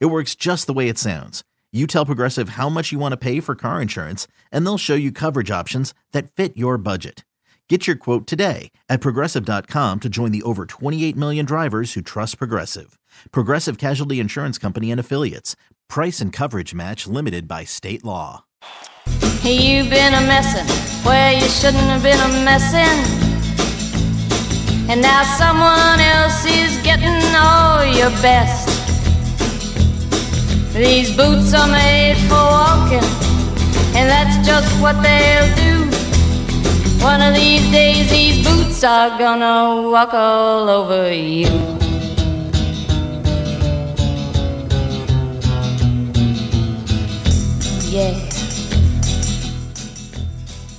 It works just the way it sounds. You tell Progressive how much you want to pay for car insurance, and they'll show you coverage options that fit your budget. Get your quote today at progressive.com to join the over 28 million drivers who trust Progressive. Progressive Casualty Insurance Company and Affiliates. Price and coverage match limited by state law. You've been a messin' where you shouldn't have been a messin'. And now someone else is getting all your best. These boots are made for walking, and that's just what they'll do. One of these days, these boots are gonna walk all over you. Yeah.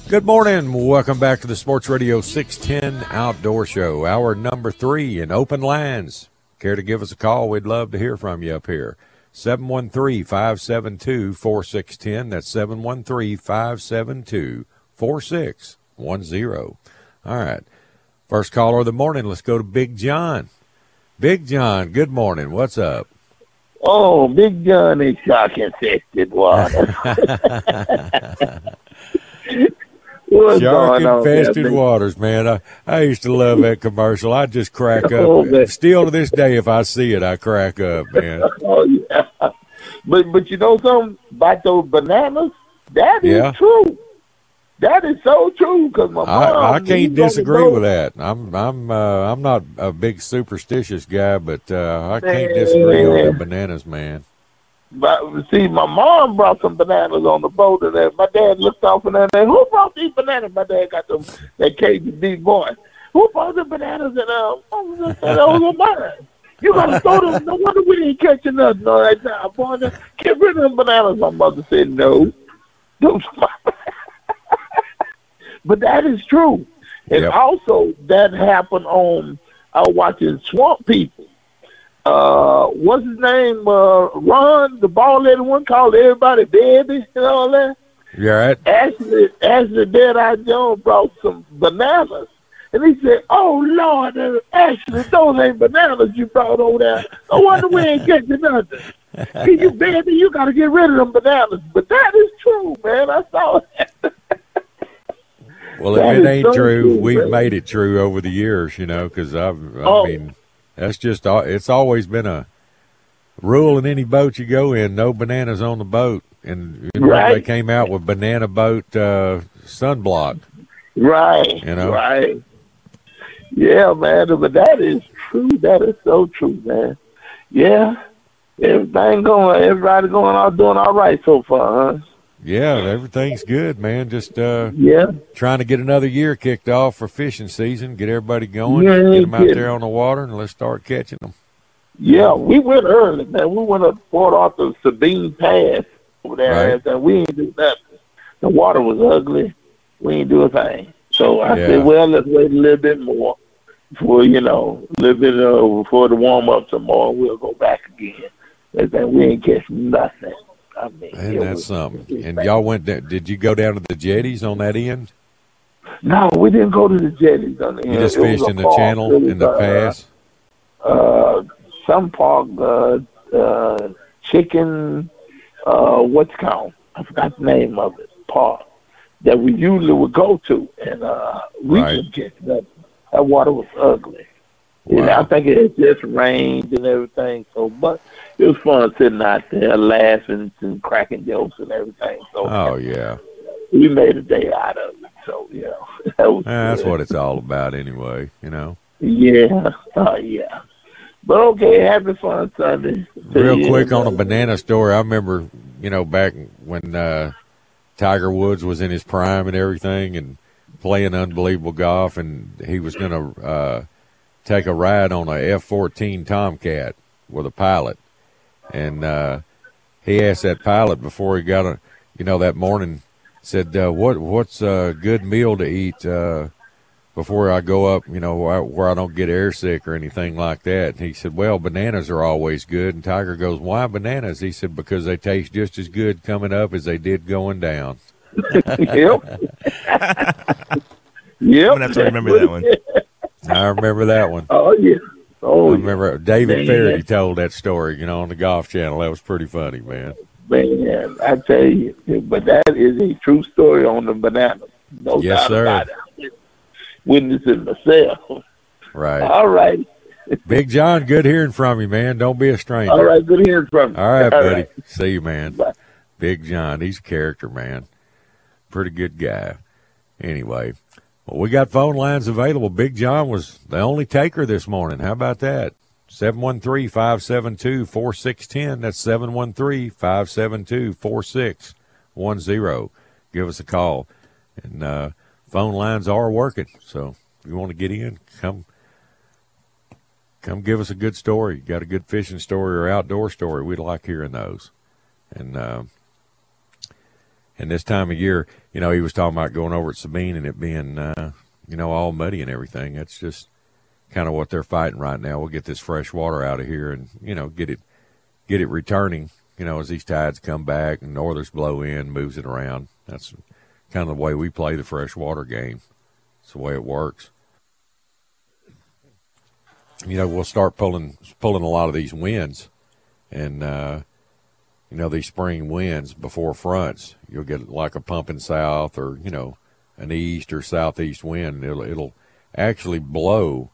Good morning. Welcome back to the Sports Radio 610 Outdoor Show, hour number three in open lines. Care to give us a call? We'd love to hear from you up here. 713 572 4610. That's 713 572 4610. All right. First caller of the morning. Let's go to Big John. Big John, good morning. What's up? Oh, Big John is shark infested water. What's Shark going on there, infested waters, man. I, I used to love that commercial. I just crack Oh, up. man. Still to this day, if I see it, I crack up, man. Oh yeah. But but you know something about those bananas? That is Yeah. true. That is so true. Cause my mom, I, I can't disagree with that. I'm I'm uh, I'm not a big superstitious guy, but uh, I can't Man. disagree on the bananas, man. But see, my mom brought some bananas on the boat, and then my dad looked off and said, "Who brought these bananas?" My dad got them. That big boy. Who brought the bananas? And um, I was just "Those are. You gotta throw them. No wonder we didn't catch nothing all that time. Boy, just get rid of them bananas. My mother said, "No." Those but that is true, and Yep. also that happened on. I was watching Swamp People uh, what's his name? Uh, Ron, the ball headed one, called everybody baby and all that. You all right? Ashley, Ashley Dead Eye Jones brought some bananas. And he said, Oh, Lord, uh, Ashley, those ain't bananas you brought over there. No wonder we ain't getting nothing. Can you, baby, you got to get rid of them bananas. But that is true, man. I saw it. Well, if That it ain't so true, true, we've man. made it true over the years, you know, because I've, I Oh. mean, that's just, it's always been a rule in any boat you go in, no bananas on the boat. And you know, Right. they came out with banana boat uh, sunblock. Right. You know? Right. Yeah, man. But that is true. That is so true, man. Yeah. Everything going, everybody going out doing all right so far, huh? Yeah, everything's good, man. Just uh, Yeah. trying to get another year kicked off for fishing season, get everybody going, Yeah, get them out kidding. there on the water, and let's start catching them. Yeah, we went early, man. We went up Port Arthur Sabine Pass over there, Right. and we ain't do nothing. The water was ugly. We ain't do a thing. So I Yeah. said, well, let's wait a little bit more for you know, a little bit uh, before the warm up some more. We'll go back again. And then we ain't catch nothing. I mean, And that's was- something. And y'all went. Down, did you go down to the jetties on that end? No, we didn't go to the jetties. On the You end. You just fished in the park. channel was, in the uh, pass. Uh, some park, uh, uh, chicken, uh, what's called? I forgot the name of it. Park that we usually would go to, and uh, we Right. just get that. That water was ugly. You know, I think it had just rained and everything. So, but it was fun sitting out there laughing and cracking jokes and everything. So Oh yeah, we made a day out of it. So you know, that was Eh, that's what it's all about anyway. You know. Yeah, uh, yeah. But okay, happy fun Sunday. Real you. quick on a banana story. I remember, you know, back when uh, Tiger Woods was in his prime and everything, and playing unbelievable golf, and he was going to uh, take a ride on a F-14 Tomcat with a pilot, and uh, he asked that pilot before he got a, you know, that morning, said, uh, "What what's a good meal to eat?" Uh, before I go up, you know, where I, where I don't get airsick or anything like that. And he said, well, bananas are always good. And Tiger goes, why bananas? He said, because they taste just as good coming up as they did going down. yep. yep. I'm gonna have to remember that one. I remember that one. Oh yeah. Oh I remember David Man. Feherty told that story, you know, on the Golf Channel. That was pretty funny, man. Man, I tell you, but that is a true story on the banana. No Yes, doubt sir. about it. Witnessing myself. Right. All right. Big John, good hearing from you, man. Don't be a stranger. All right. Good hearing from you. All right, All buddy. right. See you, man. Big John, he's a character, man. Pretty good guy. Anyway, well, we got phone lines available. Big John was the only taker this morning. How about that? 713 572 4610. That's 713 572 4610. Give us a call. And uh, phone lines are working. So if you want to get in, come come give us a good story. You got a good fishing story or outdoor story. We'd like hearing those. And uh, and this time of year, you know, he was talking about going over at Sabine and it being, uh, you know, all muddy and everything. That's just kind of what they're fighting right now. We'll get this fresh water out of here and you know get it get it returning. You know, as these tides come back and northers blow in, moves it around. That's kind of the way we play the freshwater game. It's the way it works you know, we'll start pulling pulling a lot of these winds, and uh, you know these spring winds before fronts. You'll get like a pumping south, or you know, an east or southeast wind. It'll it'll actually blow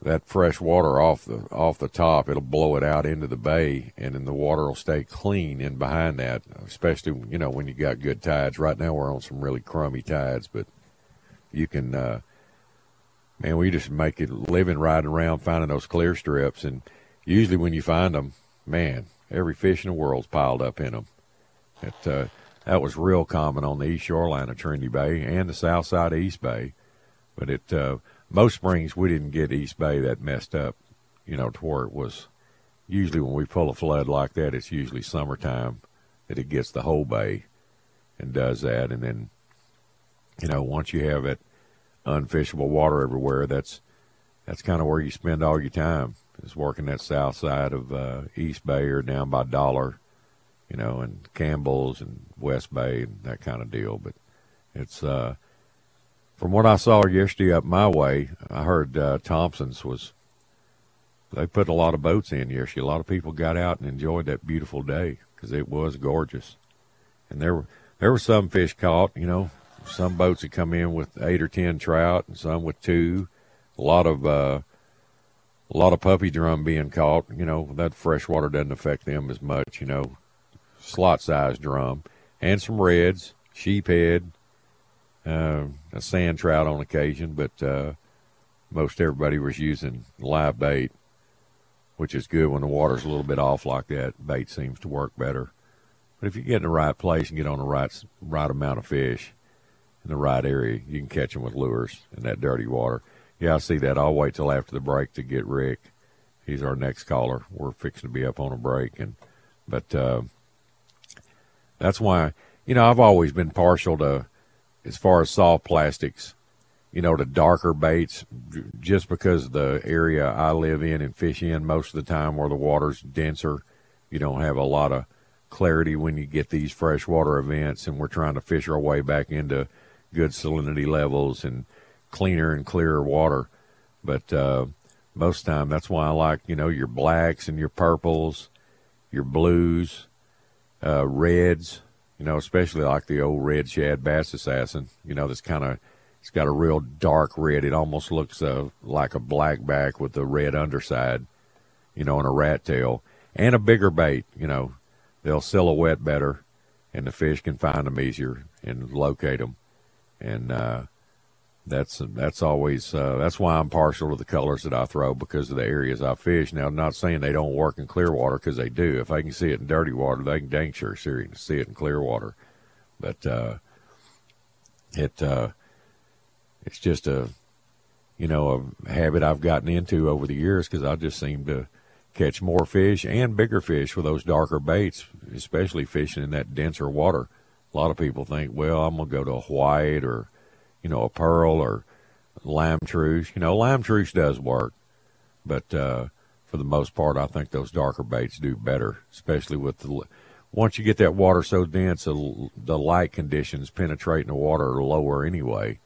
that fresh water off the off the top. It'll blow it out into the bay, and then the water will stay clean in behind that. Especially you know when you got good tides. Right now we're on some really crummy tides, but you can. Uh, man, we just make it living riding around finding those clear strips. And usually when you find them, man, every fish in the world's piled up in them. It, uh, that was real common on the east shoreline of Trinity Bay and the south side of East Bay. But it, uh, most springs we didn't get East Bay that messed up, you know, to where it was. Usually when we pull a flood like that, it's usually summertime that it gets the whole bay and does that. And then, you know, once you have it, unfishable water everywhere. That's that's kind of where you spend all your time is working that south side of uh, East Bay or down by Dollar, you know, and Campbell's and West Bay and that kind of deal. But it's uh, from what I saw yesterday up my way. I heard uh, Thompson's was they put a lot of boats in yesterday. A lot of people got out and enjoyed that beautiful day because it was gorgeous, and there were there were some fish caught, you know, some boats had come in with eight or ten trout, and some with two. A lot of uh, a lot of puppy drum being caught. You know that freshwater doesn't affect them as much. You know, slot size drum, and some reds, sheephead, uh, a sand trout on occasion, but uh, most everybody was using live bait, which is good when the water's a little bit off like that. Bait seems to work better. But if you get in the right place and get on the right right amount of fish in the right area, you can catch them with lures in that dirty water. Yeah, I see that. I'll wait till after the break to get Rick. He's our next caller. We're fixing to be up on a break, and but uh, that's why you know I've always been partial to as far as soft plastics. You know, to darker baits, just because the area I live in and fish in most of the time where the water's denser, you don't have a lot of clarity when you get these freshwater events, and we're trying to fish our way back into good salinity levels and cleaner and clearer water. But uh, most time, that's why I like you know your blacks and your purples, your blues, uh, reds, you know, especially like the old red shad bass assassin, you know, that's kind of, it's got a real dark red. It almost looks uh, like a black back with a red underside, you know, and a rat tail. And a bigger bait, you know, they'll silhouette better and the fish can find them easier and locate them. And, uh, that's that's always uh, that's why I'm partial to the colors that I throw because of the areas I fish. Now, I'm not saying they don't work in clear water because they do. If I can see it in dirty water, they can dang sure see it in clear water. But uh, it uh, it's just a you know a habit I've gotten into over the years because I just seem to catch more fish and bigger fish with those darker baits, especially fishing in that denser water. A lot of people think, well, I'm gonna go to a white or you know, a pearl or lime truce. You know, lime truce does work, but uh, for the most part, I think those darker baits do better, especially with the once you get that water so dense, the, the light conditions penetrating the water are lower anyway.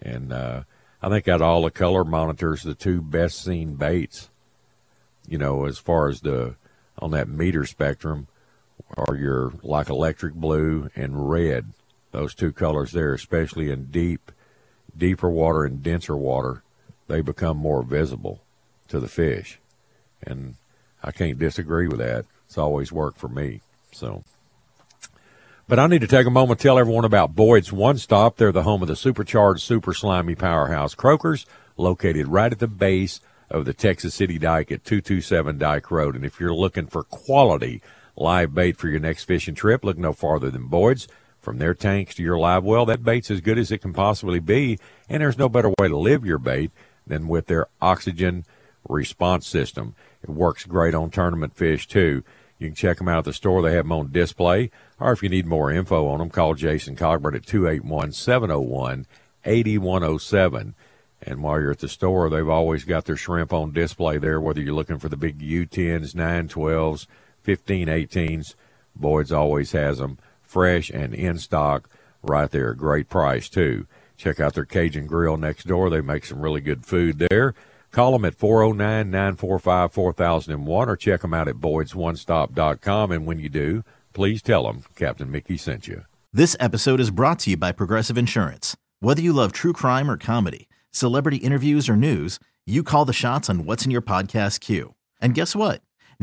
And uh, I think out of all the color monitors, the two best seen baits, you know, as far as the on that meter spectrum, are your like electric blue and red. Those two colors there, especially in deep deeper water and denser water, they become more visible to the fish. And I can't disagree with that. It's always worked for me. So, but I need to take a moment to tell everyone about Boyd's One Stop. They're the home of the supercharged, super slimy powerhouse croakers, located right at the base of the Texas City Dike at 227 Dike Road. And if you're looking for quality live bait for your next fishing trip, look no farther than Boyd's. From their tanks to your live well, that bait's as good as it can possibly be, and there's no better way to live your bait than with their oxygen response system. It works great on tournament fish too. You can check them out at the store. They have them on display. Or if you need more info on them, call Jason Cogbert at 281 701 8107. And while you're at the store, they've always got their shrimp on display there, whether you're looking for the big U10s, 912s, 1518s. Boyd's always has them fresh and in stock right there. Great price, too. Check out their Cajun Grill next door. They make some really good food there. Call them at 409 945 4001 or check them out at boydsonestop.com. And when you do, please tell them Captain Mickey sent you. This episode is brought to you by Progressive Insurance. Whether you love true crime or comedy, celebrity interviews or news, you call the shots on what's in your podcast queue. And guess what?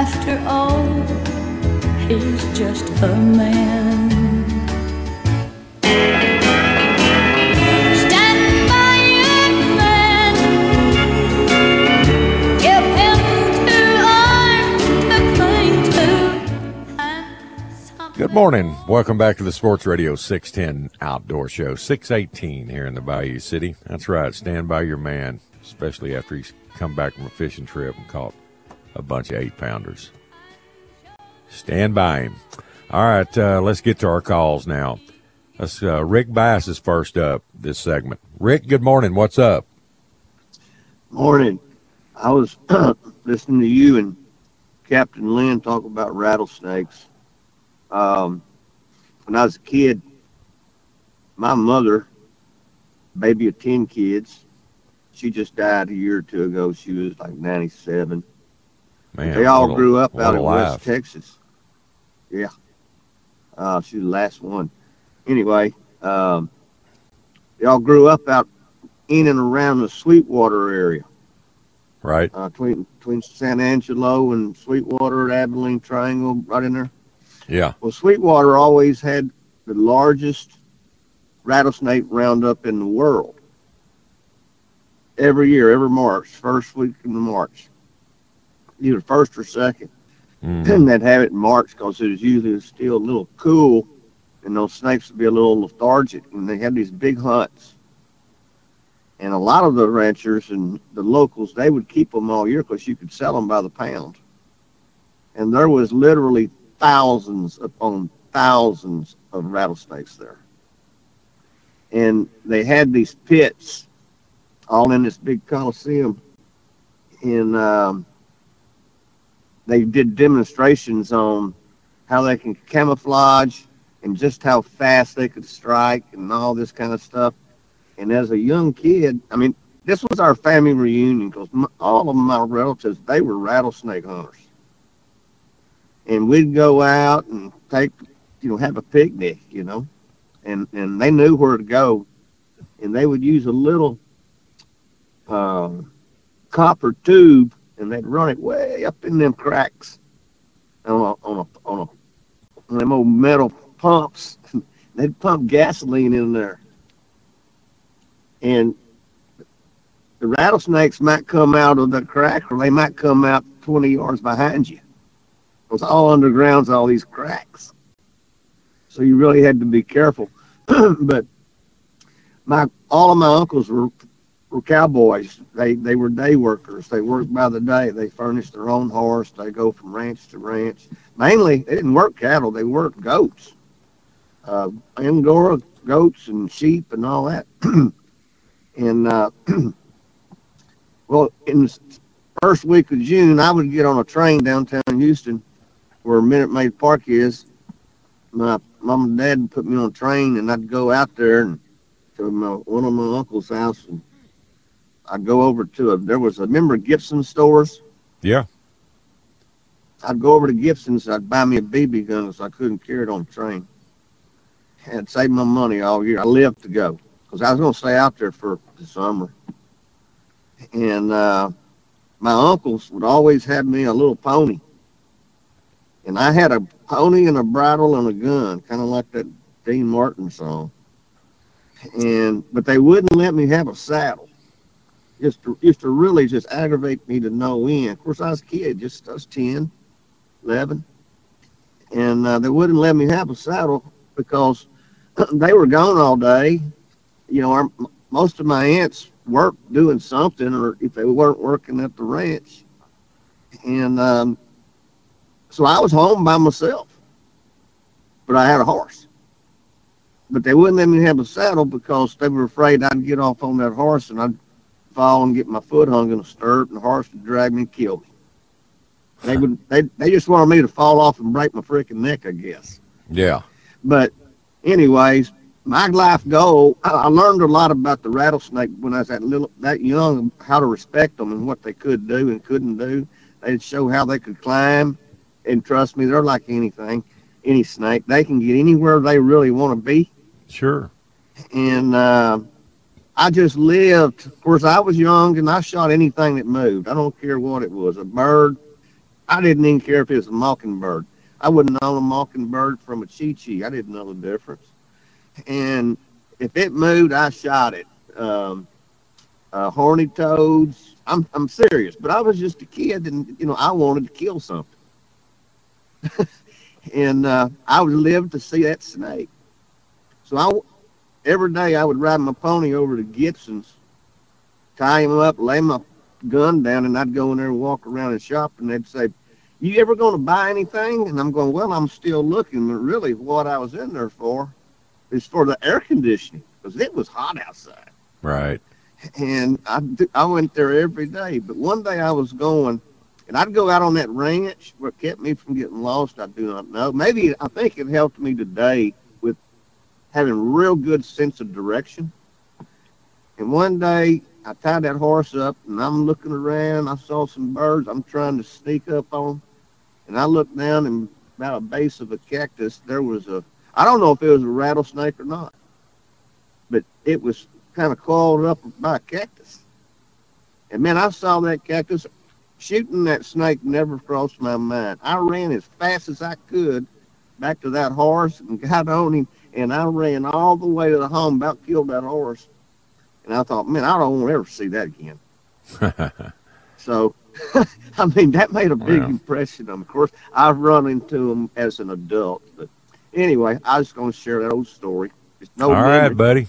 after all, he's just a man. Good morning. Welcome back to the Sports Radio 610 Outdoor Show. 618 here in the Bayou City. That's right. Stand by your man, especially after he's come back from a fishing trip and caught a bunch of eight pounders. Stand by him. All right, uh, let's get to our calls now. Let's, uh, Rick Bass is first up this segment. Rick, good morning. What's up? Morning. I was listening to you and Captain Lynn talk about rattlesnakes. Um, when I was a kid, my mother, baby of 10 kids, she just died a year or two ago. She was like 97. Man, they all grew up out in life. West Texas. Yeah. Uh, she was the last one. Anyway, um, they all grew up out in and around the Sweetwater area, Right. uh, between, between San Angelo and Sweetwater, Abilene Triangle, right in there. Yeah. Well, Sweetwater always had the largest rattlesnake roundup in the world. Every year, every March, first week in March, either first or second. Mhm. And they'd have it in March because it was usually still a little cool, and those snakes would be a little lethargic. And they had these big hunts. And a lot of the ranchers and the locals, they would keep them all year because you could sell them by the pound. And there was literally thousands upon thousands of rattlesnakes there. And they had these pits all in this big coliseum. And um, they did demonstrations on how they can camouflage and just how fast they could strike and all this kind of stuff. And as a young kid, I mean, this was our family reunion because all of my relatives, they were rattlesnake hunters. And we'd go out and take, you know, have a picnic, you know, and, and they knew where to go. And they would use a little um, copper tube and they'd run it way up in them cracks on a, on a, on a, on them old metal pumps. they'd pump gasoline in there. And the rattlesnakes might come out of the crack or they might come out 20 yards behind you. It was all underground's all these cracks. So you really had to be careful. but my all of my uncles were were cowboys. They they were day workers. They worked by the day. They furnished their own horse. They go from ranch to ranch. Mainly, they didn't work cattle. They worked goats, uh, Angora goats and sheep and all that. and uh, well, in the first week of June, I would get on a train downtown Houston, where Minute Maid Park is. My mom and dad put me on a train, and I'd go out there and to my, one of my uncle's house, and I'd go over to a. There was a remember Gibson stores. Yeah. I'd go over to Gibson's. I'd buy me a BB gun, so I couldn't carry it on the train. Had saved my money all year. I lived to go because I was going to stay out there for the summer. And uh, my uncles would always have me a little pony, and I had a pony and a bridle and a gun, kind of like that Dean Martin song. And but they wouldn't let me have a saddle. Just to, used to really just aggravate me to no end. Of course, I was a kid, just I was 10, 11, and uh, they wouldn't let me have a saddle because they were gone all day. You know, our, most of my aunts worked doing something, or if they weren't working at the ranch, and um, so I was home by myself. But I had a horse. But they wouldn't let me have a saddle because they were afraid I'd get off on that horse and I'd fall and get my foot hung in a stirrup and the horse would drag me and kill me. They would they they just wanted me to fall off and break my freaking neck, I guess. Yeah. But anyways, my life goal, I, I learned a lot about the rattlesnake when I was that little that young, how to respect them and what they could do and couldn't do. They'd show how they could climb, and trust me, they're like anything, any snake. They can get anywhere they really want to be. Sure. And uh, I just lived. Of course, I was young and I shot anything that moved. I don't care what it was, a bird. I didn't even care if it was a mockingbird. I wouldn't know a mockingbird from a chee-chee. I didn't know the difference. And if it moved, I shot it. Um, uh, horny toads. I'm I'm serious, but I was just a kid, and you know I wanted to kill something. and uh, I would live to see that snake. So I every day I would ride my pony over to Gibson's, tie him up, lay my gun down, and I'd go in there and walk around and shop. And they'd say, "You ever going to buy anything?" And I'm going, "Well, I'm still looking. But really, what I was in there for is for the air conditioning because it was hot outside." Right. and I I went there every day. But one day I was going, and I'd go out on that ranch. What kept me from getting lost, I do not know. Maybe I think it helped me today having real good sense of direction. And one day I tied that horse up, and I'm looking around. I saw some birds. I'm trying to sneak up on. and I looked down, and about a base of a cactus, there was a. I don't know if it was a rattlesnake or not, but it was kind of coiled up by a cactus. And man, I saw that cactus. Shooting that snake never crossed my mind. I ran as fast as I could back to that horse and got on him, and I ran all the way to the home, about killed that horse. And I thought, man, I don't want to ever see that again. So, I mean, that made a big Wow. impression on me. Of course, I've run into them as an adult. But anyway, I was going to share that old story. It's no All right, memory. buddy.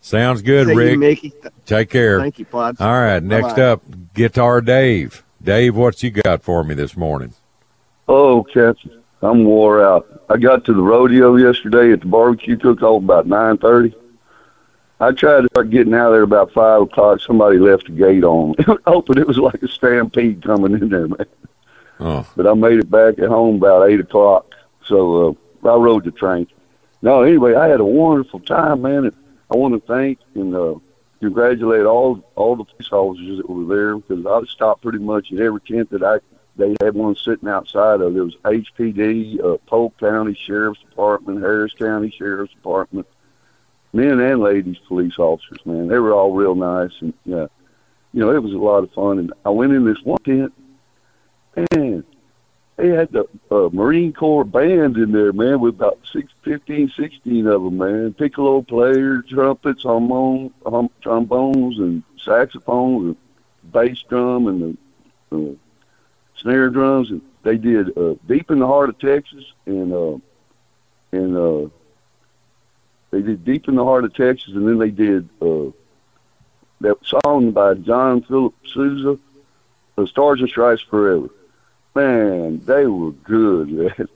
Sounds good, See you, Rick. Mickey. Take care. Thank you, Pods. All right, next Bye-bye. up, Guitar Dave. Dave, what you got for me this morning? Oh, Captain, I'm wore out. I got to the rodeo yesterday at the barbecue cook off about nine thirty. I tried to start getting out there about five o'clock. Somebody left the gate on. Open. It was like a stampede coming in there, man. Oh, But I made it back at home about eight o'clock. So uh, I rode the train. No, anyway, I had a wonderful time, man. And I want to thank and uh, congratulate all all the police officers that were there because I stopped pretty much at every tent that I they had one sitting outside of. There was HPD, uh, Polk County Sheriff's Department, Harris County Sheriff's Department, men and ladies police officers. Man, they were all real nice and yeah, you know it was a lot of fun. And I went in this one tent, and they had the uh, Marine Corps band in there, man, with about six, 15, 16 of them, man. Piccolo players, trumpets, trombone, hum, trombones, and saxophones, and bass drum, and the uh, snare drums. And they did uh, "Deep in the Heart of Texas," and uh, and uh, they did "Deep in the Heart of Texas," and then they did uh, that song by John Philip Sousa, "The Stars and Stripes Forever." man, they were good, man.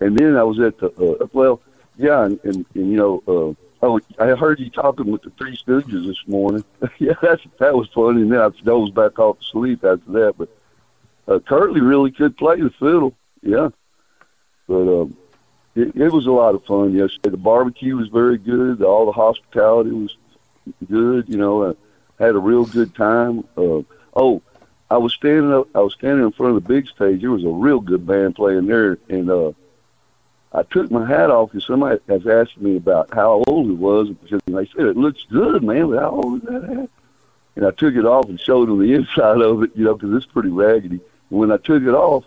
And then I was at the uh, well, yeah, and, and, and you know, uh, oh, I heard you talking with the Three Stooges this morning. yeah, that's that was funny. And then I dozed back off to sleep after that. But uh, Curtly really could play the fiddle, yeah. But um, it, it was a lot of fun yesterday. The barbecue was very good. All the hospitality was good. You know, I had a real good time. Uh, oh, I was standing up. I was standing in front of the big stage. There was a real good band playing there, and uh, I took my hat off because somebody has asked me about how old it was because they said it looks good, man. But how old is that hat? And I took it off and showed them the inside of it, you know, because it's pretty raggedy. And when I took it off,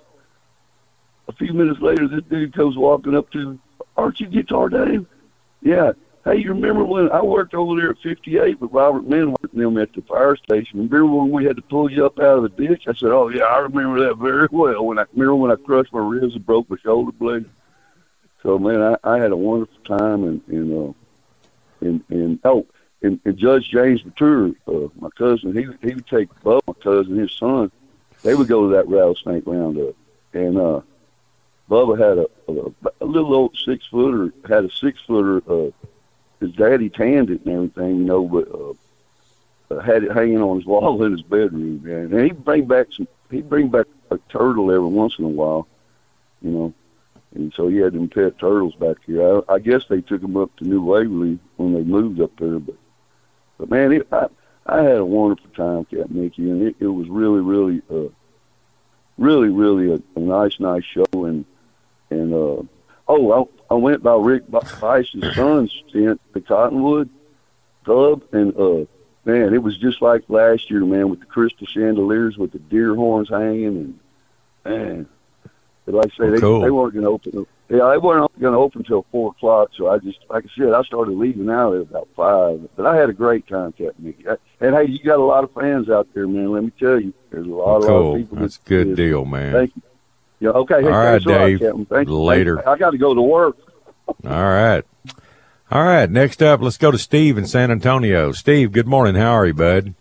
a few minutes later, this dude comes walking up to, me, "Aren't you Guitar Dave?" Yeah. Hey, you remember when I worked over there at 58 with Robert Menhart and them at the fire station? Remember when we had to pull you up out of the ditch? I said, "Oh yeah, I remember that very well." When I remember when I crushed my ribs and broke my shoulder blade. So man, I, I had a wonderful time, and and uh, and and oh, and, and Judge James Mature, uh, my cousin, he he would take Bub, my cousin, his son, they would go to that rattlesnake roundup, and uh, Bubba had a, a a little old six footer, had a six footer. Uh, his daddy tanned it and everything, you know, but uh, uh, had it hanging on his wall in his bedroom. Man. And he'd bring back some, he'd bring back a turtle every once in a while, you know. And so he had them pet turtles back here. I, I guess they took them up to New Waverly when they moved up there, but but man, it, I I had a wonderful time, Cat Mickey, and it, it was really, really, uh, really, really a, a nice, nice show. And and uh, oh, I, I went by Rick Vice's son's tent, the Cottonwood Club, and uh, man, it was just like last year, man, with the crystal chandeliers with the deer horns hanging, and man, but like I say, they, cool. they weren't going to open. Yeah, they weren't going to open until four o'clock. So I just, like I said, I started leaving out at about five. But I had a great time, Captain Mickey. I, and hey, you got a lot of fans out there, man. Let me tell you, there's a lot, a lot of people. That's a good that- deal, man. Thank you. Yeah. Okay. Hey, All right, thanks a lot, Dave. Captain. Thank you. Later. I got to go to work. All right. All right. Next up, let's go to Steve in San Antonio. Steve, good morning. How are you, bud?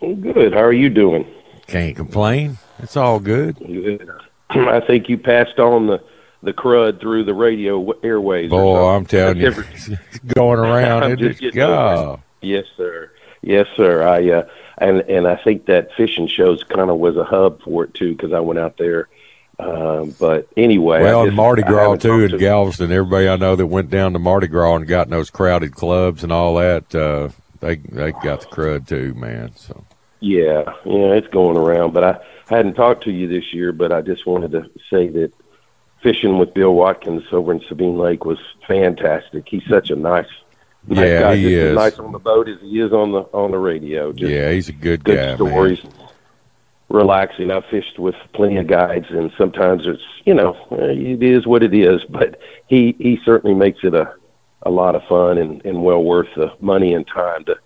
Good. How are you doing? Can't complain. It's all good. Good. I think you passed on the the crud through the radio airways. Boy. I'm telling you, it's going around. I'm It just God. Yes, sir. Yes, sir. I uh, and and I think that fishing shows kind of was a hub for it too because I went out there. Um, but anyway, Well, just- Mardi Gras too in to- Galveston. Everybody I know that went down to Mardi Gras and got in those crowded clubs and all that, uh, they they got the crud too, man. So Yeah, yeah, it's going around. But I hadn't talked to you this year, but I just wanted to say that fishing with Bill Watkins over in Sabine Lake was fantastic. He's such a nice, nice Yeah, guy. he just is. as nice on the boat as he is on the on the radio. Just yeah, he's a good, good guy, stories. Relaxing. I've fished with plenty of guides, and sometimes it's you know it is what it is. But he he certainly makes it a a lot of fun and and well worth the money and time to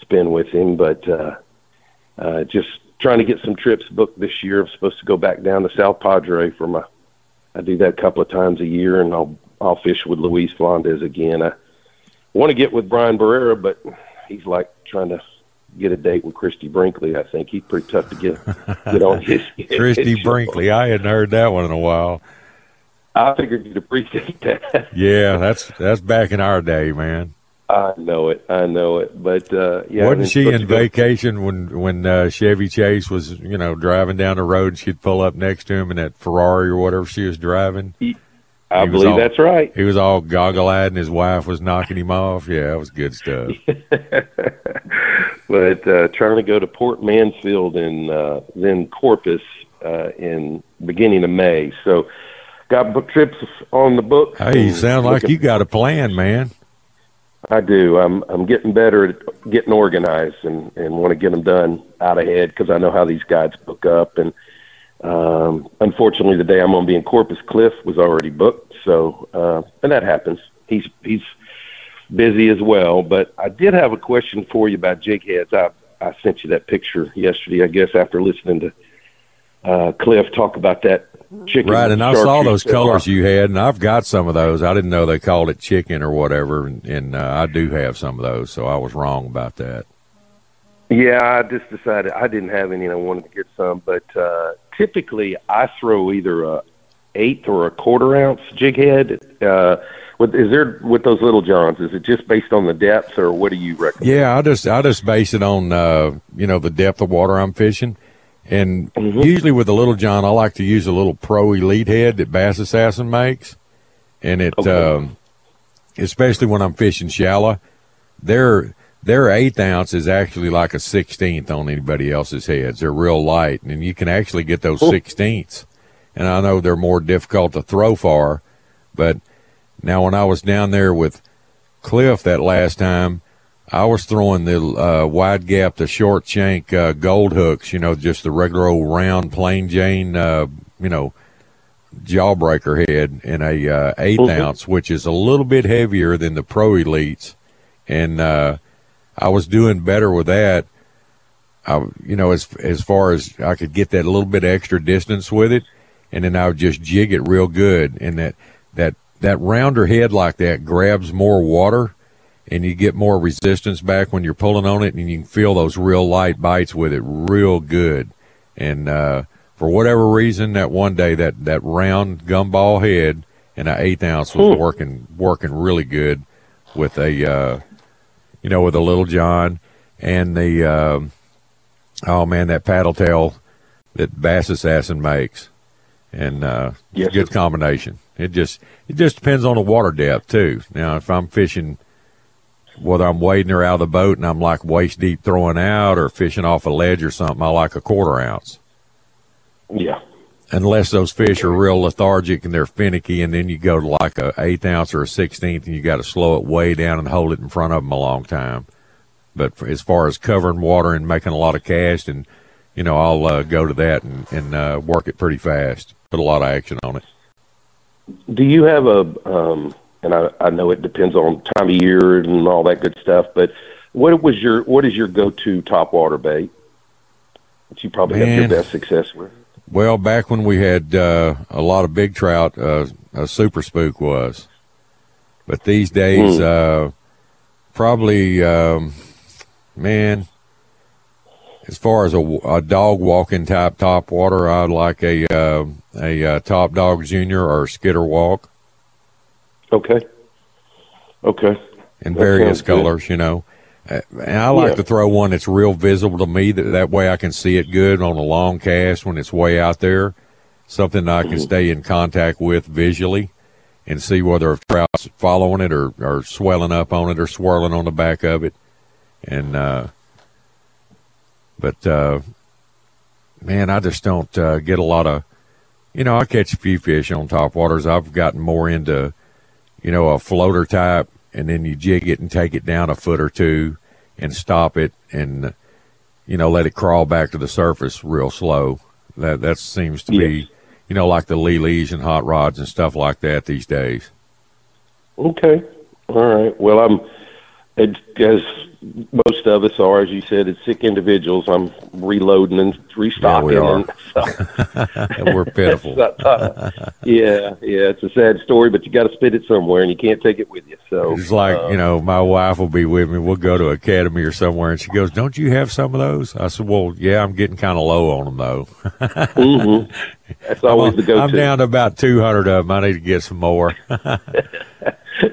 spend with him. But uh, uh, just trying to get some trips booked this year. I'm supposed to go back down to South Padre for my. I do that a couple of times a year, and I'll I'll fish with Luis Flandes again. I want to get with Brian Barrera, but he's like trying to get a date with Christie Brinkley. I think he's pretty tough to get get on his. Christie his. Brinkley. I hadn't heard that one in a while. I figured you'd appreciate that. Yeah, that's that's back in our day, man. I know it. I know it. But uh, yeah, Wasn't she in vacation when when uh, Chevy Chase was you know driving down the road? and She'd pull up next to him in that Ferrari or whatever she was driving. I He believe all- that's right. He was all goggle eyed, and his wife was knocking him off. Yeah, that was good stuff. but uh, trying to go to Port Mansfield and uh, then Corpus uh, in beginning of May. So got book trips on the book. Hey, you sound like you got a plan, man. I do. I'm I'm getting better at getting organized and and want to get them done out ahead because I know how these guides book up. And um, unfortunately, the day I'm going to be in Corpus Cliff was already booked. So uh, and that happens. He's he's busy as well. But I did have a question for you about jig heads. I I sent you that picture yesterday. I guess after listening to uh, Cliff talk about that chicken. Right, and I saw those that- colors you had, and I've got some of those. I didn't know they called it chicken or whatever, and, and uh, I do have some of those, so I was wrong about that. Yeah, I just decided I didn't have any, and I wanted to get some. But uh, typically, I throw either a eighth or a quarter ounce jig head. Uh, with, is there with those little johns? Is it just based on the depth, or what do you recommend? Yeah, I just I just base it on uh, you know the depth of water I'm fishing, and Mm-hmm. usually with a little john, I like to use a little Pro Elite head that Bass Assassin makes, and it um, especially when I'm fishing shallow, their their eighth ounce is actually like a sixteenth on anybody else's heads. They're real light, and you can actually get those Cool. sixteenths. And I know they're more difficult to throw far, but now when I was down there with Cliff that last time, I was throwing the uh, wide gap, the short shank uh, gold hooks, you know, just the regular old round plain Jane, uh, you know, jawbreaker head in a uh, 8th Mhm. ounce, which is a little bit heavier than the pro elites. And uh, I was doing better with that. I, you know, as as far as I could get that little bit extra distance with it, and then I would just jig it real good. And that that that rounder head like that grabs more water, and you get more resistance back when you're pulling on it, and you can feel those real light bites with it real good. And uh, for whatever reason, that one day that that round gumball head and an eighth ounce was Hmm. working working really good with a uh, you know with a little john and the um, oh man that paddle tail that Bass Assassin makes and uh, Yes, a good combination. It just it just depends on the water depth too. Now if I'm fishing whether I'm wading her out of the boat and I'm like waist deep throwing out or fishing off a ledge or something, I like a quarter ounce. Yeah. Unless those fish are real lethargic and they're finicky, and then you go to like a eighth ounce or a sixteenth, and you got to slow it way down and hold it in front of them a long time. But as far as covering water and making a lot of cast, and you know, I'll uh, go to that and, and uh, work it pretty fast. Put a lot of action on it. Do you have a, um, and I, I know it depends on time of year and all that good stuff, but what was your, what is your go-to top water bait that you probably have your best success with? Well, back when we had uh, a lot of big trout, uh, a super spook was. But these days, Hmm. uh, probably, um, man, as far as a, a dog walking type top water, I'd like a uh, a uh, top dog junior or skitter walk Okay. Okay. in various sounds good. colors, you know. And I like Yeah. to throw one that's real visible to me. That that way I can see it good on a long cast when it's way out there. Something I can Mm-hmm. stay in contact with visually and see whether a trout's following it or, or swelling up on it or swirling on the back of it. and uh, but uh, man, I just don't uh, get a lot of. You know, I catch a few fish on top waters. I've gotten more into, you know, a floater type, and then you jig it and take it down a foot or two, and stop it, and you know, let it crawl back to the surface real slow. That that seems to be, you know, like the Lee Lees and hot rods and stuff like that these days. Okay. All right. Well, I'm it, as most of us are, as you said, it's sick individuals. I'm reloading and restocking. Yeah, we are. And so, We're pitiful. yeah, yeah, it's a sad story, but you got to spit it somewhere, and you can't take it with you. So It's like, uh, you know, my wife will be with me. We'll go to Academy or somewhere, and she goes, Don't you have some of those? I said, Well, yeah, I'm getting kind of low on them, though. mm-hmm. That's always I'm, the go-to. I'm down to about 200 of them. I need to get some more.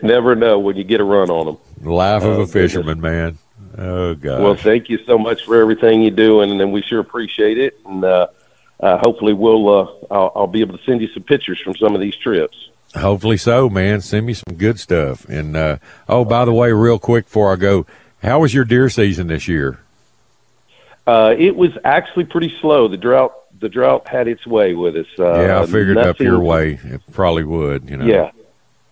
Never know when you get a run on them. Life of a fisherman, man. Oh, God. Well, thank you so much for everything you do, and, and we sure appreciate it. And uh, uh, hopefully, we'll uh, I'll, I'll be able to send you some pictures from some of these trips. Hopefully so, man. Send me some good stuff. And, uh, oh, by the way, real quick before I go, how was your deer season this year? Uh, it was actually pretty slow. The drought the drought had its way with us. Uh, yeah, I figured up your way. It probably would, you know. Yeah,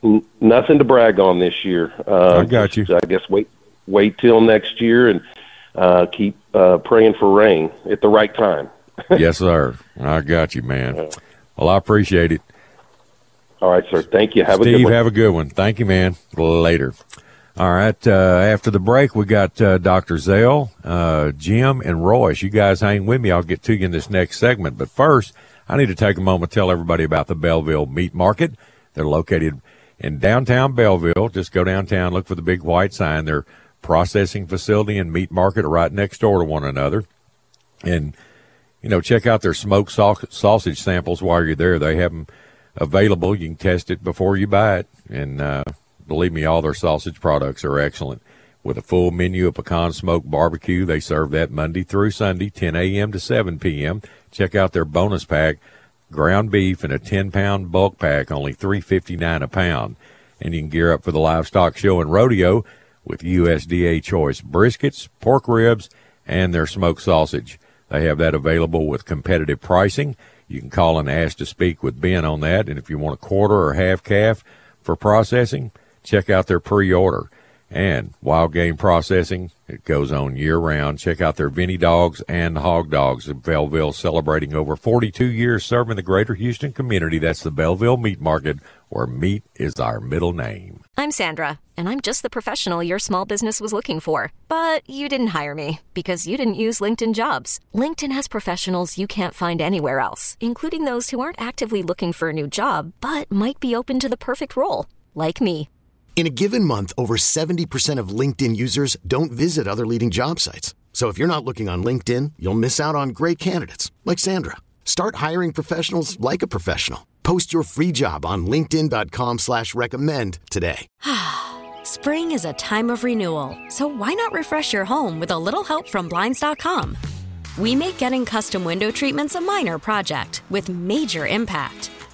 N- nothing to brag on this year. Uh, I got you. I guess wait wait till next year and uh, keep uh, praying for rain at the right time. yes, sir. I got you, man. Well, I appreciate it. All right, sir. Thank you. Have a Steve, good one. have a good one. Thank you, man. Later. All right. Uh, after the break, we got uh, Dr. Zell, uh, Jim, and Royce. You guys hang with me. I'll get to you in this next segment. But first, I need to take a moment to tell everybody about the Bellville Meat Market. They're located in downtown Bellville. Just go downtown, look for the big white sign. Their processing facility and meat market are right next door to one another. And, you know, check out their smoked sau- sausage samples while you're there. They have them available. You can test it before you buy it. And, uh, believe me, all their sausage products are excellent. With a full menu of pecan smoked barbecue, they serve that Monday through Sunday, 10 a.m. to 7 p.m. Check out their bonus pack, ground beef in a 10 pound bulk pack, only $3.59 a pound. And you can gear up for the livestock show and rodeo with USDA choice briskets, pork ribs, and their smoked sausage. They have that available with competitive pricing. You can call and ask to speak with Ben on that. And if you want a quarter or half calf for processing, check out their pre-order. And wild game processing, it goes on year round. Check out their Vinny Dogs and Hog Dogs in Bellville, celebrating over 42 years serving the greater Houston community. That's the Bellville Meat Market, where meat is our middle name. I'm Sandra, and I'm just the professional your small business was looking for. But you didn't hire me because you didn't use LinkedIn jobs. LinkedIn has professionals you can't find anywhere else, including those who aren't actively looking for a new job but might be open to the perfect role, like me. In a given month, over 70% of LinkedIn users don't visit other leading job sites. So if you're not looking on LinkedIn, you'll miss out on great candidates like Sandra. Start hiring professionals like a professional. Post your free job on linkedin.com slash recommend today. Spring is a time of renewal, so why not refresh your home with a little help from Blinds.com? We make getting custom window treatments a minor project with major impact.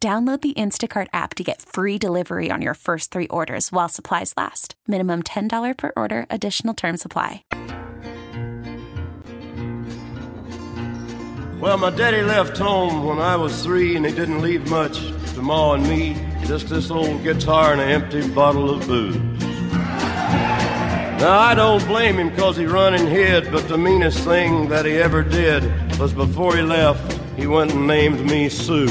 Download the Instacart app to get free delivery on your first three orders while supplies last. Minimum $10 per order, additional term supply. Well, my daddy left home when I was three, and he didn't leave much to Ma and me. Just this old guitar and an empty bottle of booze. Now, I don't blame him because he run and hid, but the meanest thing that he ever did was before he left, he went and named me Sue.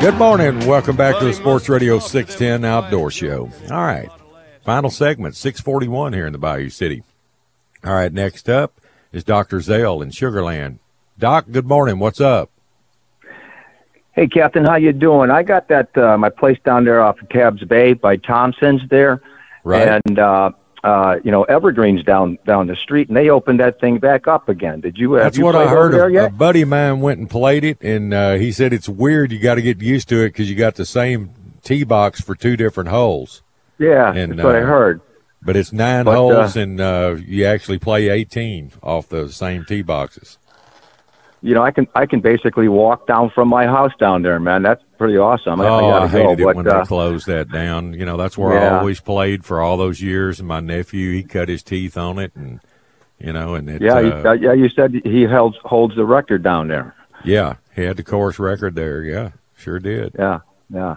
Good morning. Welcome back to the Sports Radio 610 Outdoor Show. All right. Final segment, 641 here in the Bayou City. All right. Next up is Dr. Zale in Sugar Land. Doc, good morning. What's up? Hey, Captain, how you doing? I got that uh, my place down there off of Tabbs Bay by Thompson's there, Right. and uh, uh, you know Evergreen's down down the street, and they opened that thing back up again. Did you? That's you what I heard. Of, a buddy of mine went and played it, and uh, he said it's weird. You got to get used to it because you got the same tee box for two different holes. Yeah, And, that's what I uh, heard. But it's nine But, uh, holes, and uh, you actually play 18 off the same tee boxes. You know, I can I can basically walk down from my house down there, man. That's pretty awesome. I, I oh, gotta I hated go, it but, when uh, they closed that down. You know, that's where I always played for all those years. And my nephew, he cut his teeth on it, and you know, and it, yeah, uh, you, yeah. You said he holds holds the record down there. yeah, he had the course record there. Yeah, sure did. Yeah, yeah.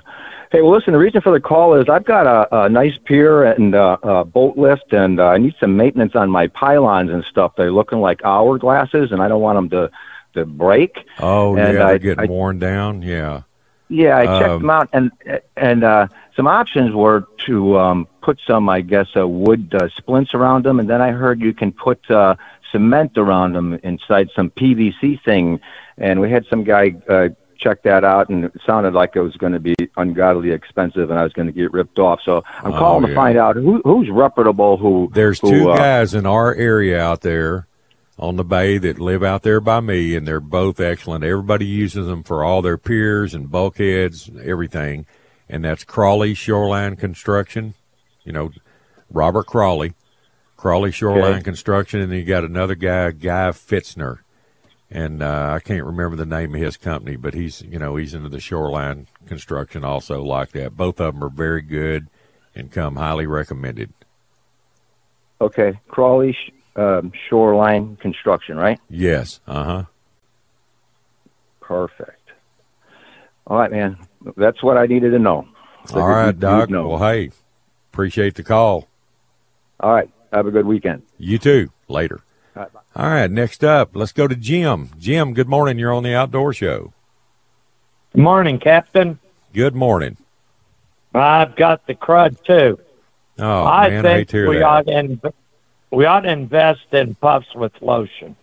Hey, well, listen. The reason for the call is I've got a, a nice pier and uh, a boat lift, and uh, I need some maintenance on my pylons and stuff. They're looking like hourglasses, and I don't want them to to break. Oh, And yeah, I- they're getting I- worn down. Yeah. Yeah, I checked Um, them out, and and uh, some options were to um, put some, I guess, uh, wood uh, splints around them, and then I heard you can put uh, cement around them inside some PVC thing, and we had some guy uh, check that out, and it sounded like it was going to be ungodly expensive, and I was going to get ripped off. So I'm Oh, calling to find out who, who's reputable. Who There's who, two uh, guys in our area out there on the bay that live out there by me, and they're both excellent. Everybody uses them for all their piers and bulkheads, and everything. And that's Crawley Shoreline Construction. You know, Robert Crawley, Crawley Shoreline Okay. Construction, and then you got another guy, Guy Fitzner. And uh, I can't remember the name of his company, but he's you know he's into the shoreline construction also like that. Both of them are very good and come highly recommended. Okay, Crawley um, Shoreline Construction, right? Yes. Uh huh. Perfect. All right, man. That's what I needed to know. All right, You'd Doc. know. Well, hey, appreciate the call. All right. Have a good weekend. You too. Later. All right, All right Next up, let's go to Jim. Jim, good morning. You're on the Outdoor Show. Good morning, Captain. Good morning. I've got the crud too. Oh I man, I hate to hear we that. ought to inv- we ought to invest in puffs with lotion.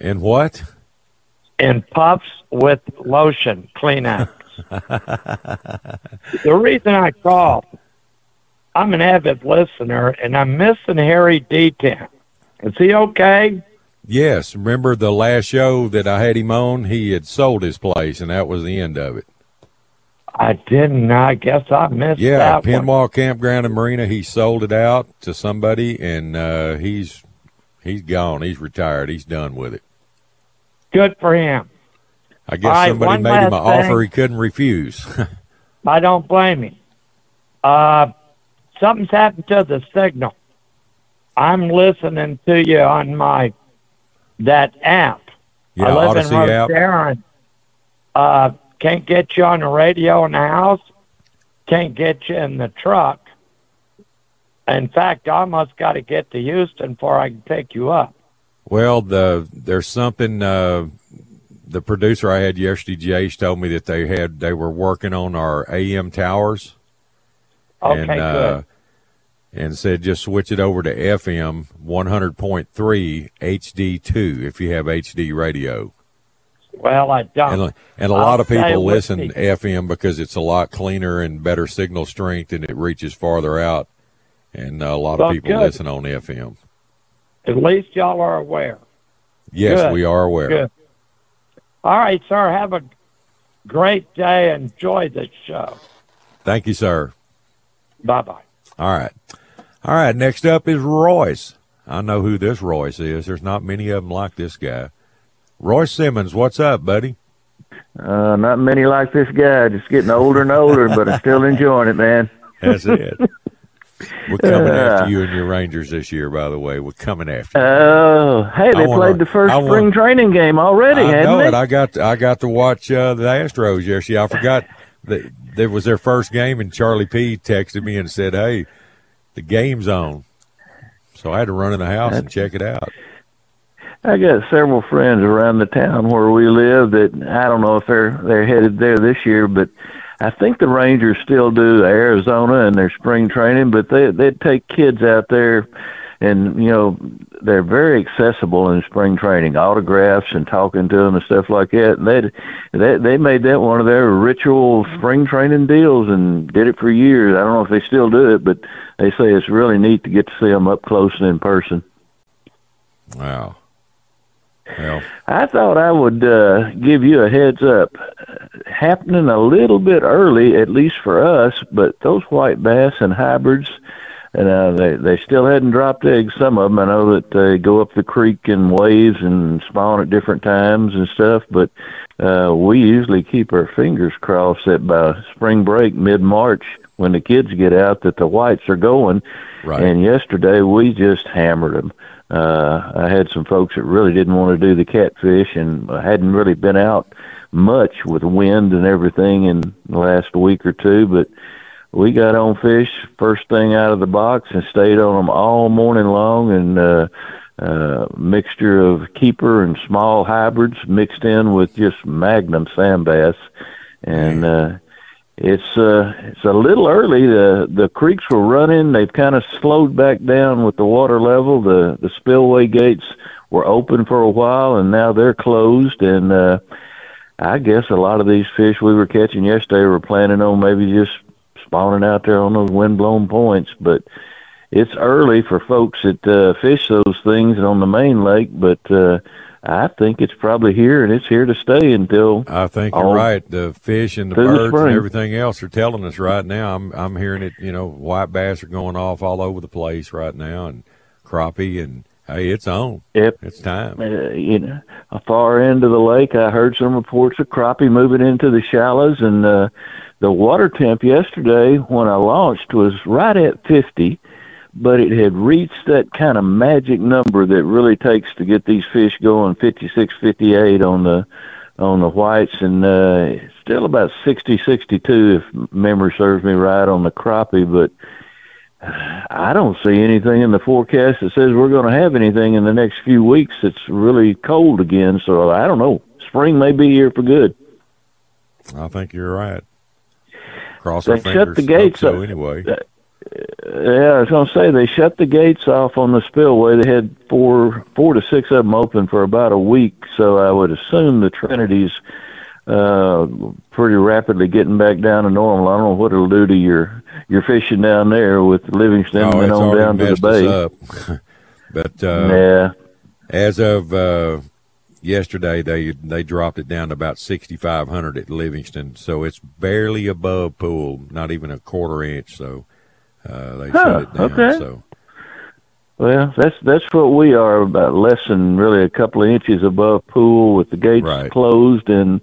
In what? In puffs with lotion, Kleenex. the reason I called, I'm an avid listener, and I'm missing Harry D10. Is he okay? yes. Remember the last show that I had him on? He had sold his place, and that was the end of it. I didn't. I guess I missed Yeah, that one. Pinwall Campground and Marina. He sold it out to somebody, and uh, he's he's gone. He's retired. He's done with it. Good for him. I guess right, somebody made him an offer he couldn't refuse. I don't blame him. Uh, something's happened to the signal. I'm listening to you on my that app. Yeah, I live Audacy in app. Sharon. Uh, can't get you on the radio in the house. Can't get you in the truck. In fact, I almost got to get to Houston before I can pick you up. Well, the there's something. Uh, the producer I had yesterday, told me that they had they were working on our AM towers. Okay, and, uh, and said just switch it over to FM 100.3 HD2 if you have HD radio. Well, I don't. And, and a I'll lot of people listen me. FM because it's a lot cleaner and better signal strength and it reaches farther out. And a lot Well, of people good. listen on FM. At least y'all are aware. Yes, Good. we are aware. Good. All right, sir. Have a great day. Enjoy the show. Thank you, sir. Bye bye. All right. All right. Next up is Royce. I know who this Royce is. There's not many of them like this guy. Royce Simmons, what's up, buddy? Uh, not many like this guy. Just getting older and older, but I'm still enjoying it, man. That's it. We're coming after you and your Rangers this year, by the way. We're coming after you. Oh, hey, they wanna- played the first want- spring training game already, I hadn't know they? it. I got I got to watch uh, the Astros yesterday. I forgot that that was their first game, and Charlie P texted me and said, "Hey, the game's on." So I had to run in the house and check it out. I got several friends around the town where we live that I don't know if they're they're headed there this year, but I think the Rangers still do Arizona and their spring training, but they they take kids out there and you know they're very accessible in spring training, autographs and talking to them and stuff like that. And they they they made that one of their ritual spring training deals and did it for years. I don't know if they still do it, but they say it's really neat to get to see them up close and in person. Wow. Well, I thought I would uh, give you a heads up. Happening a little bit early, at least for us, but those white bass and hybrids, and uh, they they still hadn't dropped eggs. Some of them, I know that they go up the creek in waves and spawn at different times and stuff. But uh, we usually keep our fingers crossed that by spring break, mid March, when the kids get out, that the whites are going. Right. And yesterday we just hammered them. Uh, I had some folks that really didn't want to do the catfish and hadn't really been out much with wind and everything in the last week or two, but we got on fish first thing out of the box and stayed on them all morning long and uh uh mixture of keeper and small hybrids mixed in with just magnum sand bass. And uh it's uh it's a little early. The the creeks were running. They've kind of slowed back down with the water level. The the spillway gates were open for a while and now they're closed. And uh I guess a lot of these fish we were catching yesterday were planning on maybe just spawning out there on those windblown points, but it's early for folks that uh, fish those things on the main lake. But uh, I think it's probably here, and it's here to stay until. I think you're right. The fish and the through the birds and everything else are telling us right now. I'm I'm hearing it. You know, white bass are going off all over the place right now, and crappie, and hey, it's on. Yep. It's time. Uh, you know, a far end of the lake, I heard some reports of crappie moving into the shallows, and uh, the water temp yesterday when I launched was right at 50, but it had reached that kind of magic number that really takes to get these fish going, 56, 58 on the on the whites, and uh, still about 60, 62 if memory serves me right on the crappie, but. I don't see anything in the forecast that says we're going to have anything in the next few weeks. It's really cold again, so I don't know. Spring may be here for good. I think you're right. Cross They our shut the gates so anyway. Yeah, I was going to say they shut the gates off on the spillway. They had four, four to six of them open for about a week, so I would assume the Trinity's uh, pretty rapidly getting back down to normal. I don't know what it'll do to your your fishing down there with Livingston Oh, and on down to the bay. up. but uh, Yeah. as of uh, yesterday, they they dropped it down to about 6,500 at Livingston, so it's barely above pool, not even a quarter inch. So uh, they Huh, shut it down. okay. So Well, that's that's what we are about less than really a couple of inches above pool with the gates closed and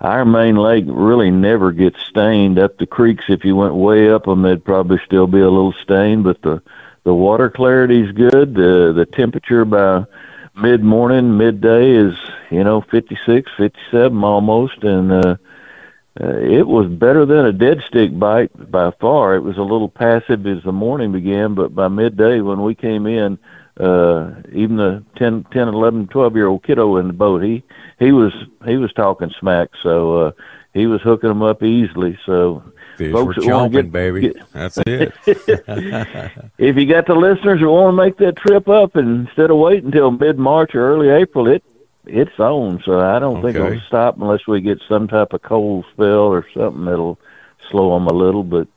our main lake really never gets stained up the creeks if you went way up them they'd probably still be a little stained, but the the water clarity's good the the temperature by mid morning midday is you know 56 57 almost and uh uh, it was better than a dead stick bite by far. It was a little passive as the morning began, but by midday when we came in, uh, even the 10, 10, 11, 12 year old kiddo in the boat, he, he was, he was talking smack. So, uh, he was hooking them up easily. So fish folks were chomping, get- baby. get- That's it. if you got the listeners who want to make that trip up and instead of waiting until mid March or early April, it it's on. So I don't think it'll stop unless we get some type of cold spell or something that'll slow them a little. But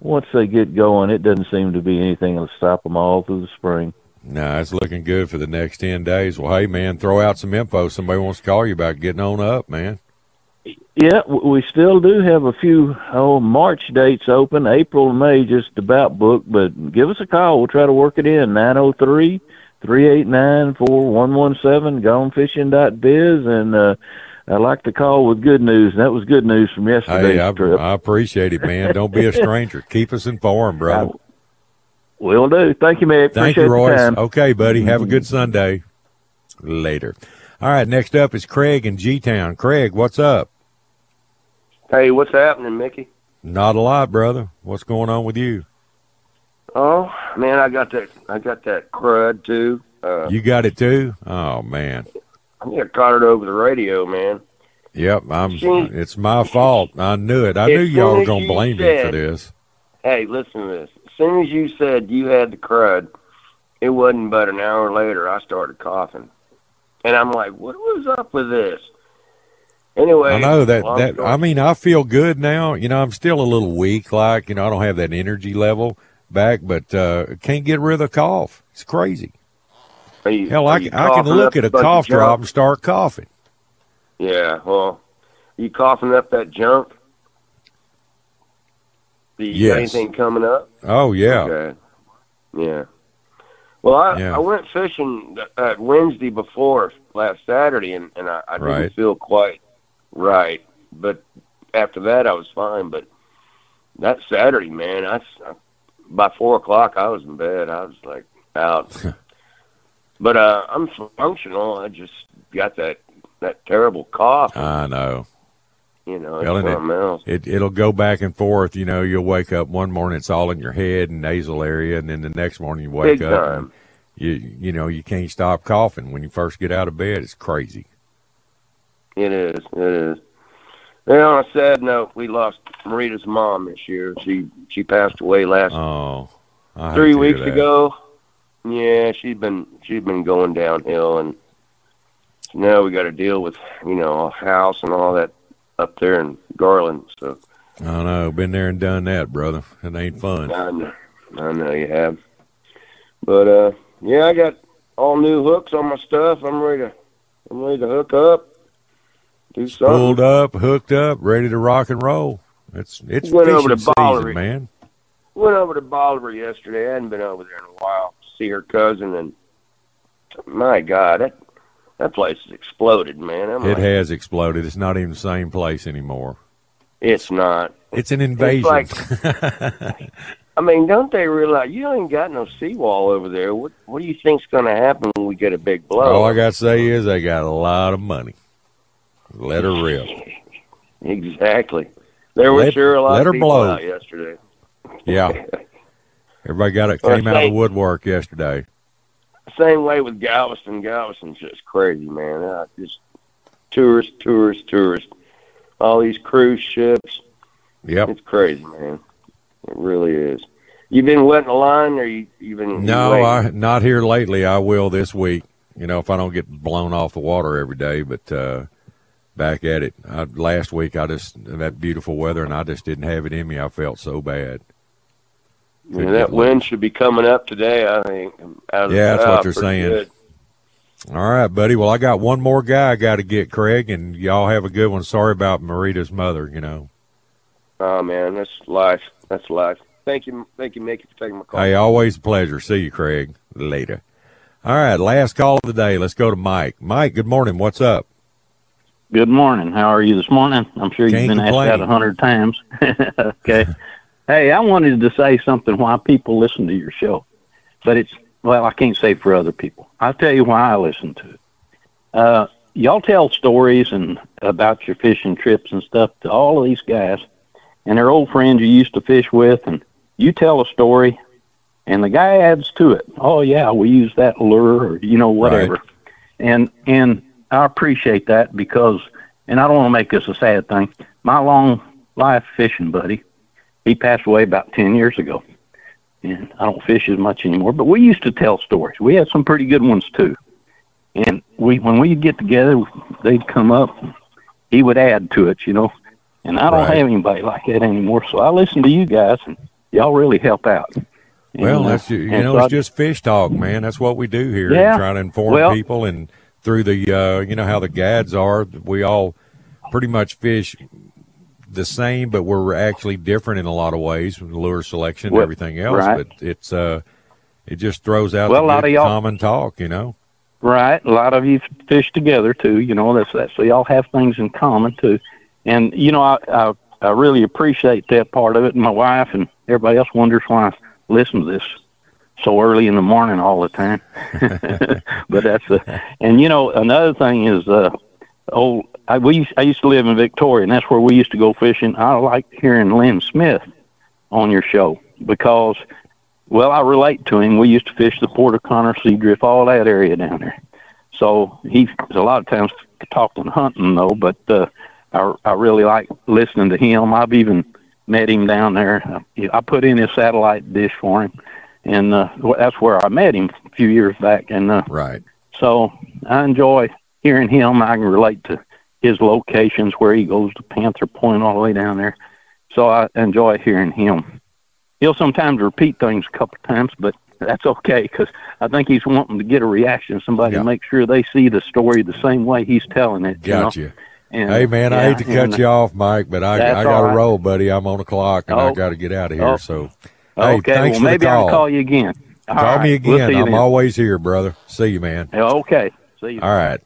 once they get going, it doesn't seem to be anything that'll stop them all through the spring. nah, it's looking good for the next 10 days. Well, hey, man, throw out some info. Somebody wants to call you about getting on up, man. Yeah, we still do have a few oh March dates open. April and May just about booked, but give us a call. We'll try to work it in. Nine zero three three eight nine four one one seven. Gonefishing.biz, and uh, I like to call with good news, and that was good news from yesterday. Hey, I, trip. I appreciate it, man. Don't be a stranger. Keep us informed, brother. Will do. Thank you, Mick. Thank Appreciate you, the Royce. time. Okay, buddy. Have a good Sunday. Later. All right, next up is Craig in G Town. Craig, what's up? Hey, what's happening, Mickey? Not a lot, brother. What's going on with you? Oh man, I got that. I got that crud too. Uh, You got it too? Oh man. I think I caught it over the radio, man. Yep, I'm. See- It's my fault. I knew it. I knew y'all were gonna blame me said- for this. Hey, listen to this. As soon as you said you had the crud, it wasn't but an hour later I started coughing, and I'm like, what was up with this? Anyway, I know that. That story- I mean, I feel good now. You know, I'm still a little weak. Like you know, I don't have that energy level back, but uh can't get rid of the cough. It's crazy. You- Hell, I, can- I can look at a cough drop and start coughing. Yeah, well, you coughing up that junk? Do you Yes. anything coming up? Oh yeah. Okay. Yeah. Well, I, Yeah. I went fishing uh, Wednesday before last Saturday, and, and I, I didn't Right. feel quite right. But after that, I was fine. But that Saturday, man, I, I by four o'clock, I was in bed. I was like out. but uh, I'm functional. I just got that that terrible cough. I know. You know, it's Well, and something else. it, it it'll go back and forth. You know, you'll wake up one morning, it's all in your head and nasal area, and then the next morning you wake Big up, time. you you know you can't stop coughing when you first get out of bed. It's crazy. It is. It is. And on a sad note, we lost Marita's mom this year. She she passed away last Oh, three weeks ago. Yeah, she's been she's been going downhill, and now we got to deal with you know a house and all that up there in Garland. So I know. Been there and done that, brother. It ain't fun. I know, I know you have. But uh, yeah, I got all new hooks on my stuff. I'm ready to I'm ready to hook up. Do something. Pulled up, hooked up, ready to rock and roll. It's it's Went over to season, man. Went over to Bolivar yesterday. I hadn't been over there in a while. to See her cousin, and my God, that that place has exploded, man. I'm It like, has exploded. It's not even the same place anymore. It's not. It's an invasion. like- I mean, don't they realize you ain't got no seawall over there? What What do you think's going to happen when we get a big blow? All I got to say is they got a lot of money. Let her rip. Exactly. There was Let- sure a lot let of her people blow. out yesterday. Yeah. Everybody got it came out of the woodwork yesterday. Same way with Galveston. Galveston's just crazy, man. Uh, just tourists, tourists, tourists. All these cruise ships. Yep. It's crazy, man. It really is. You've been wetting the line, or you you been? No, waiting? I not here lately. I will this week. You know, if I don't get blown off the water every day, but uh back at it. I, last week I just that beautiful weather and I just didn't have it in me. I felt so bad. Yeah, that wind should be coming up today. I think. Yeah, that's what they're saying. good. All right, buddy. Well, I got one more guy I got to get, Craig, and y'all have a good one. Sorry about Marita's mother. You know. Oh man, that's life. That's life. Thank you, thank you, Mickey, for taking my call. Hey, always a pleasure. See you, Craig. Later. All right, last call of the day. Let's go to Mike. Mike, good morning. What's up? Good morning. How are you this morning? I'm sure you've been complain. asked that a hundred times. okay. Hey, I wanted to say something why people listen to your show, but it's well, I can't say for other people. I'll tell you why I listen to it. Uh, y'all tell stories and about your fishing trips and stuff to all of these guys, and they're old friends you used to fish with, and you tell a story, and the guy adds to it. Oh yeah, we use that lure, or you know whatever, and and I appreciate that because, and I don't want to make this a sad thing. My long life fishing buddy, he passed away about ten years ago, and I don't fish as much anymore. But we used to tell stories. We had some pretty good ones too, and we when we get together, they'd come up. He would add to it, you know. And I don't Right. have anybody like that anymore. So I listen to you guys, and y'all really help out. Well, And, uh, that's you know, so I- it's just fish talk, man. That's what we do here. Yeah. Trying to inform Well- people and through the uh, you know how the gads are. We all pretty much fish the same, but we're actually different in a lot of ways, with lure selection and Well, everything else. right. But it's uh, it just throws out Well, the a lot of y'all- common talk, you know. Right. A lot of you fish together too. You know, that's that. So y'all have things in common too. And you know, I, I I really appreciate that part of it. And my wife and everybody else wonders why I listen to this so early in the morning all the time. but that's a, and you know, another thing is, uh, oh, I, we I used to live in Victoria, and that's where we used to go fishing. I like hearing Lynn Smith on your show because well, I relate to him. We used to fish the Port O'Connor, Seadrift, all that area down there. So he's a lot of times talking hunting though, but uh, I I really like listening to him. I've even met him down there. I put in his satellite dish for him, and uh, that's where I met him a few years back. And uh, right. So I enjoy hearing him. I can relate to his locations where he goes to Panther Point all the way down there. So I enjoy hearing him he'll sometimes repeat things a couple of times, but that's okay because I think he's wanting to get a reaction, somebody to make sure they see the story the same way he's telling it. Got you. you. And, hey man, I hate to cut you off, Mike, but I I got to right. roll, buddy. I'm on the clock and I Oh. got to get out of here. Oh. So, hey, okay, thanks well for maybe the call. I'll call you again. All Call me right, we'll again. I'm then. always here, brother. See you, man. Okay. See you. All right.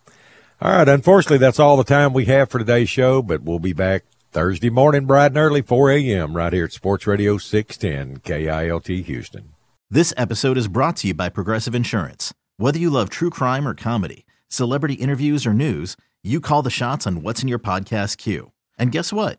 All right. Unfortunately, that's all the time we have for today's show, but we'll be back Thursday morning, bright and early, 4 a.m., right here at Sports Radio 610 KILT Houston. This episode is brought to you by Progressive Insurance. Whether you love true crime or comedy, celebrity interviews or news, you call the shots on what's in your podcast queue. And guess what?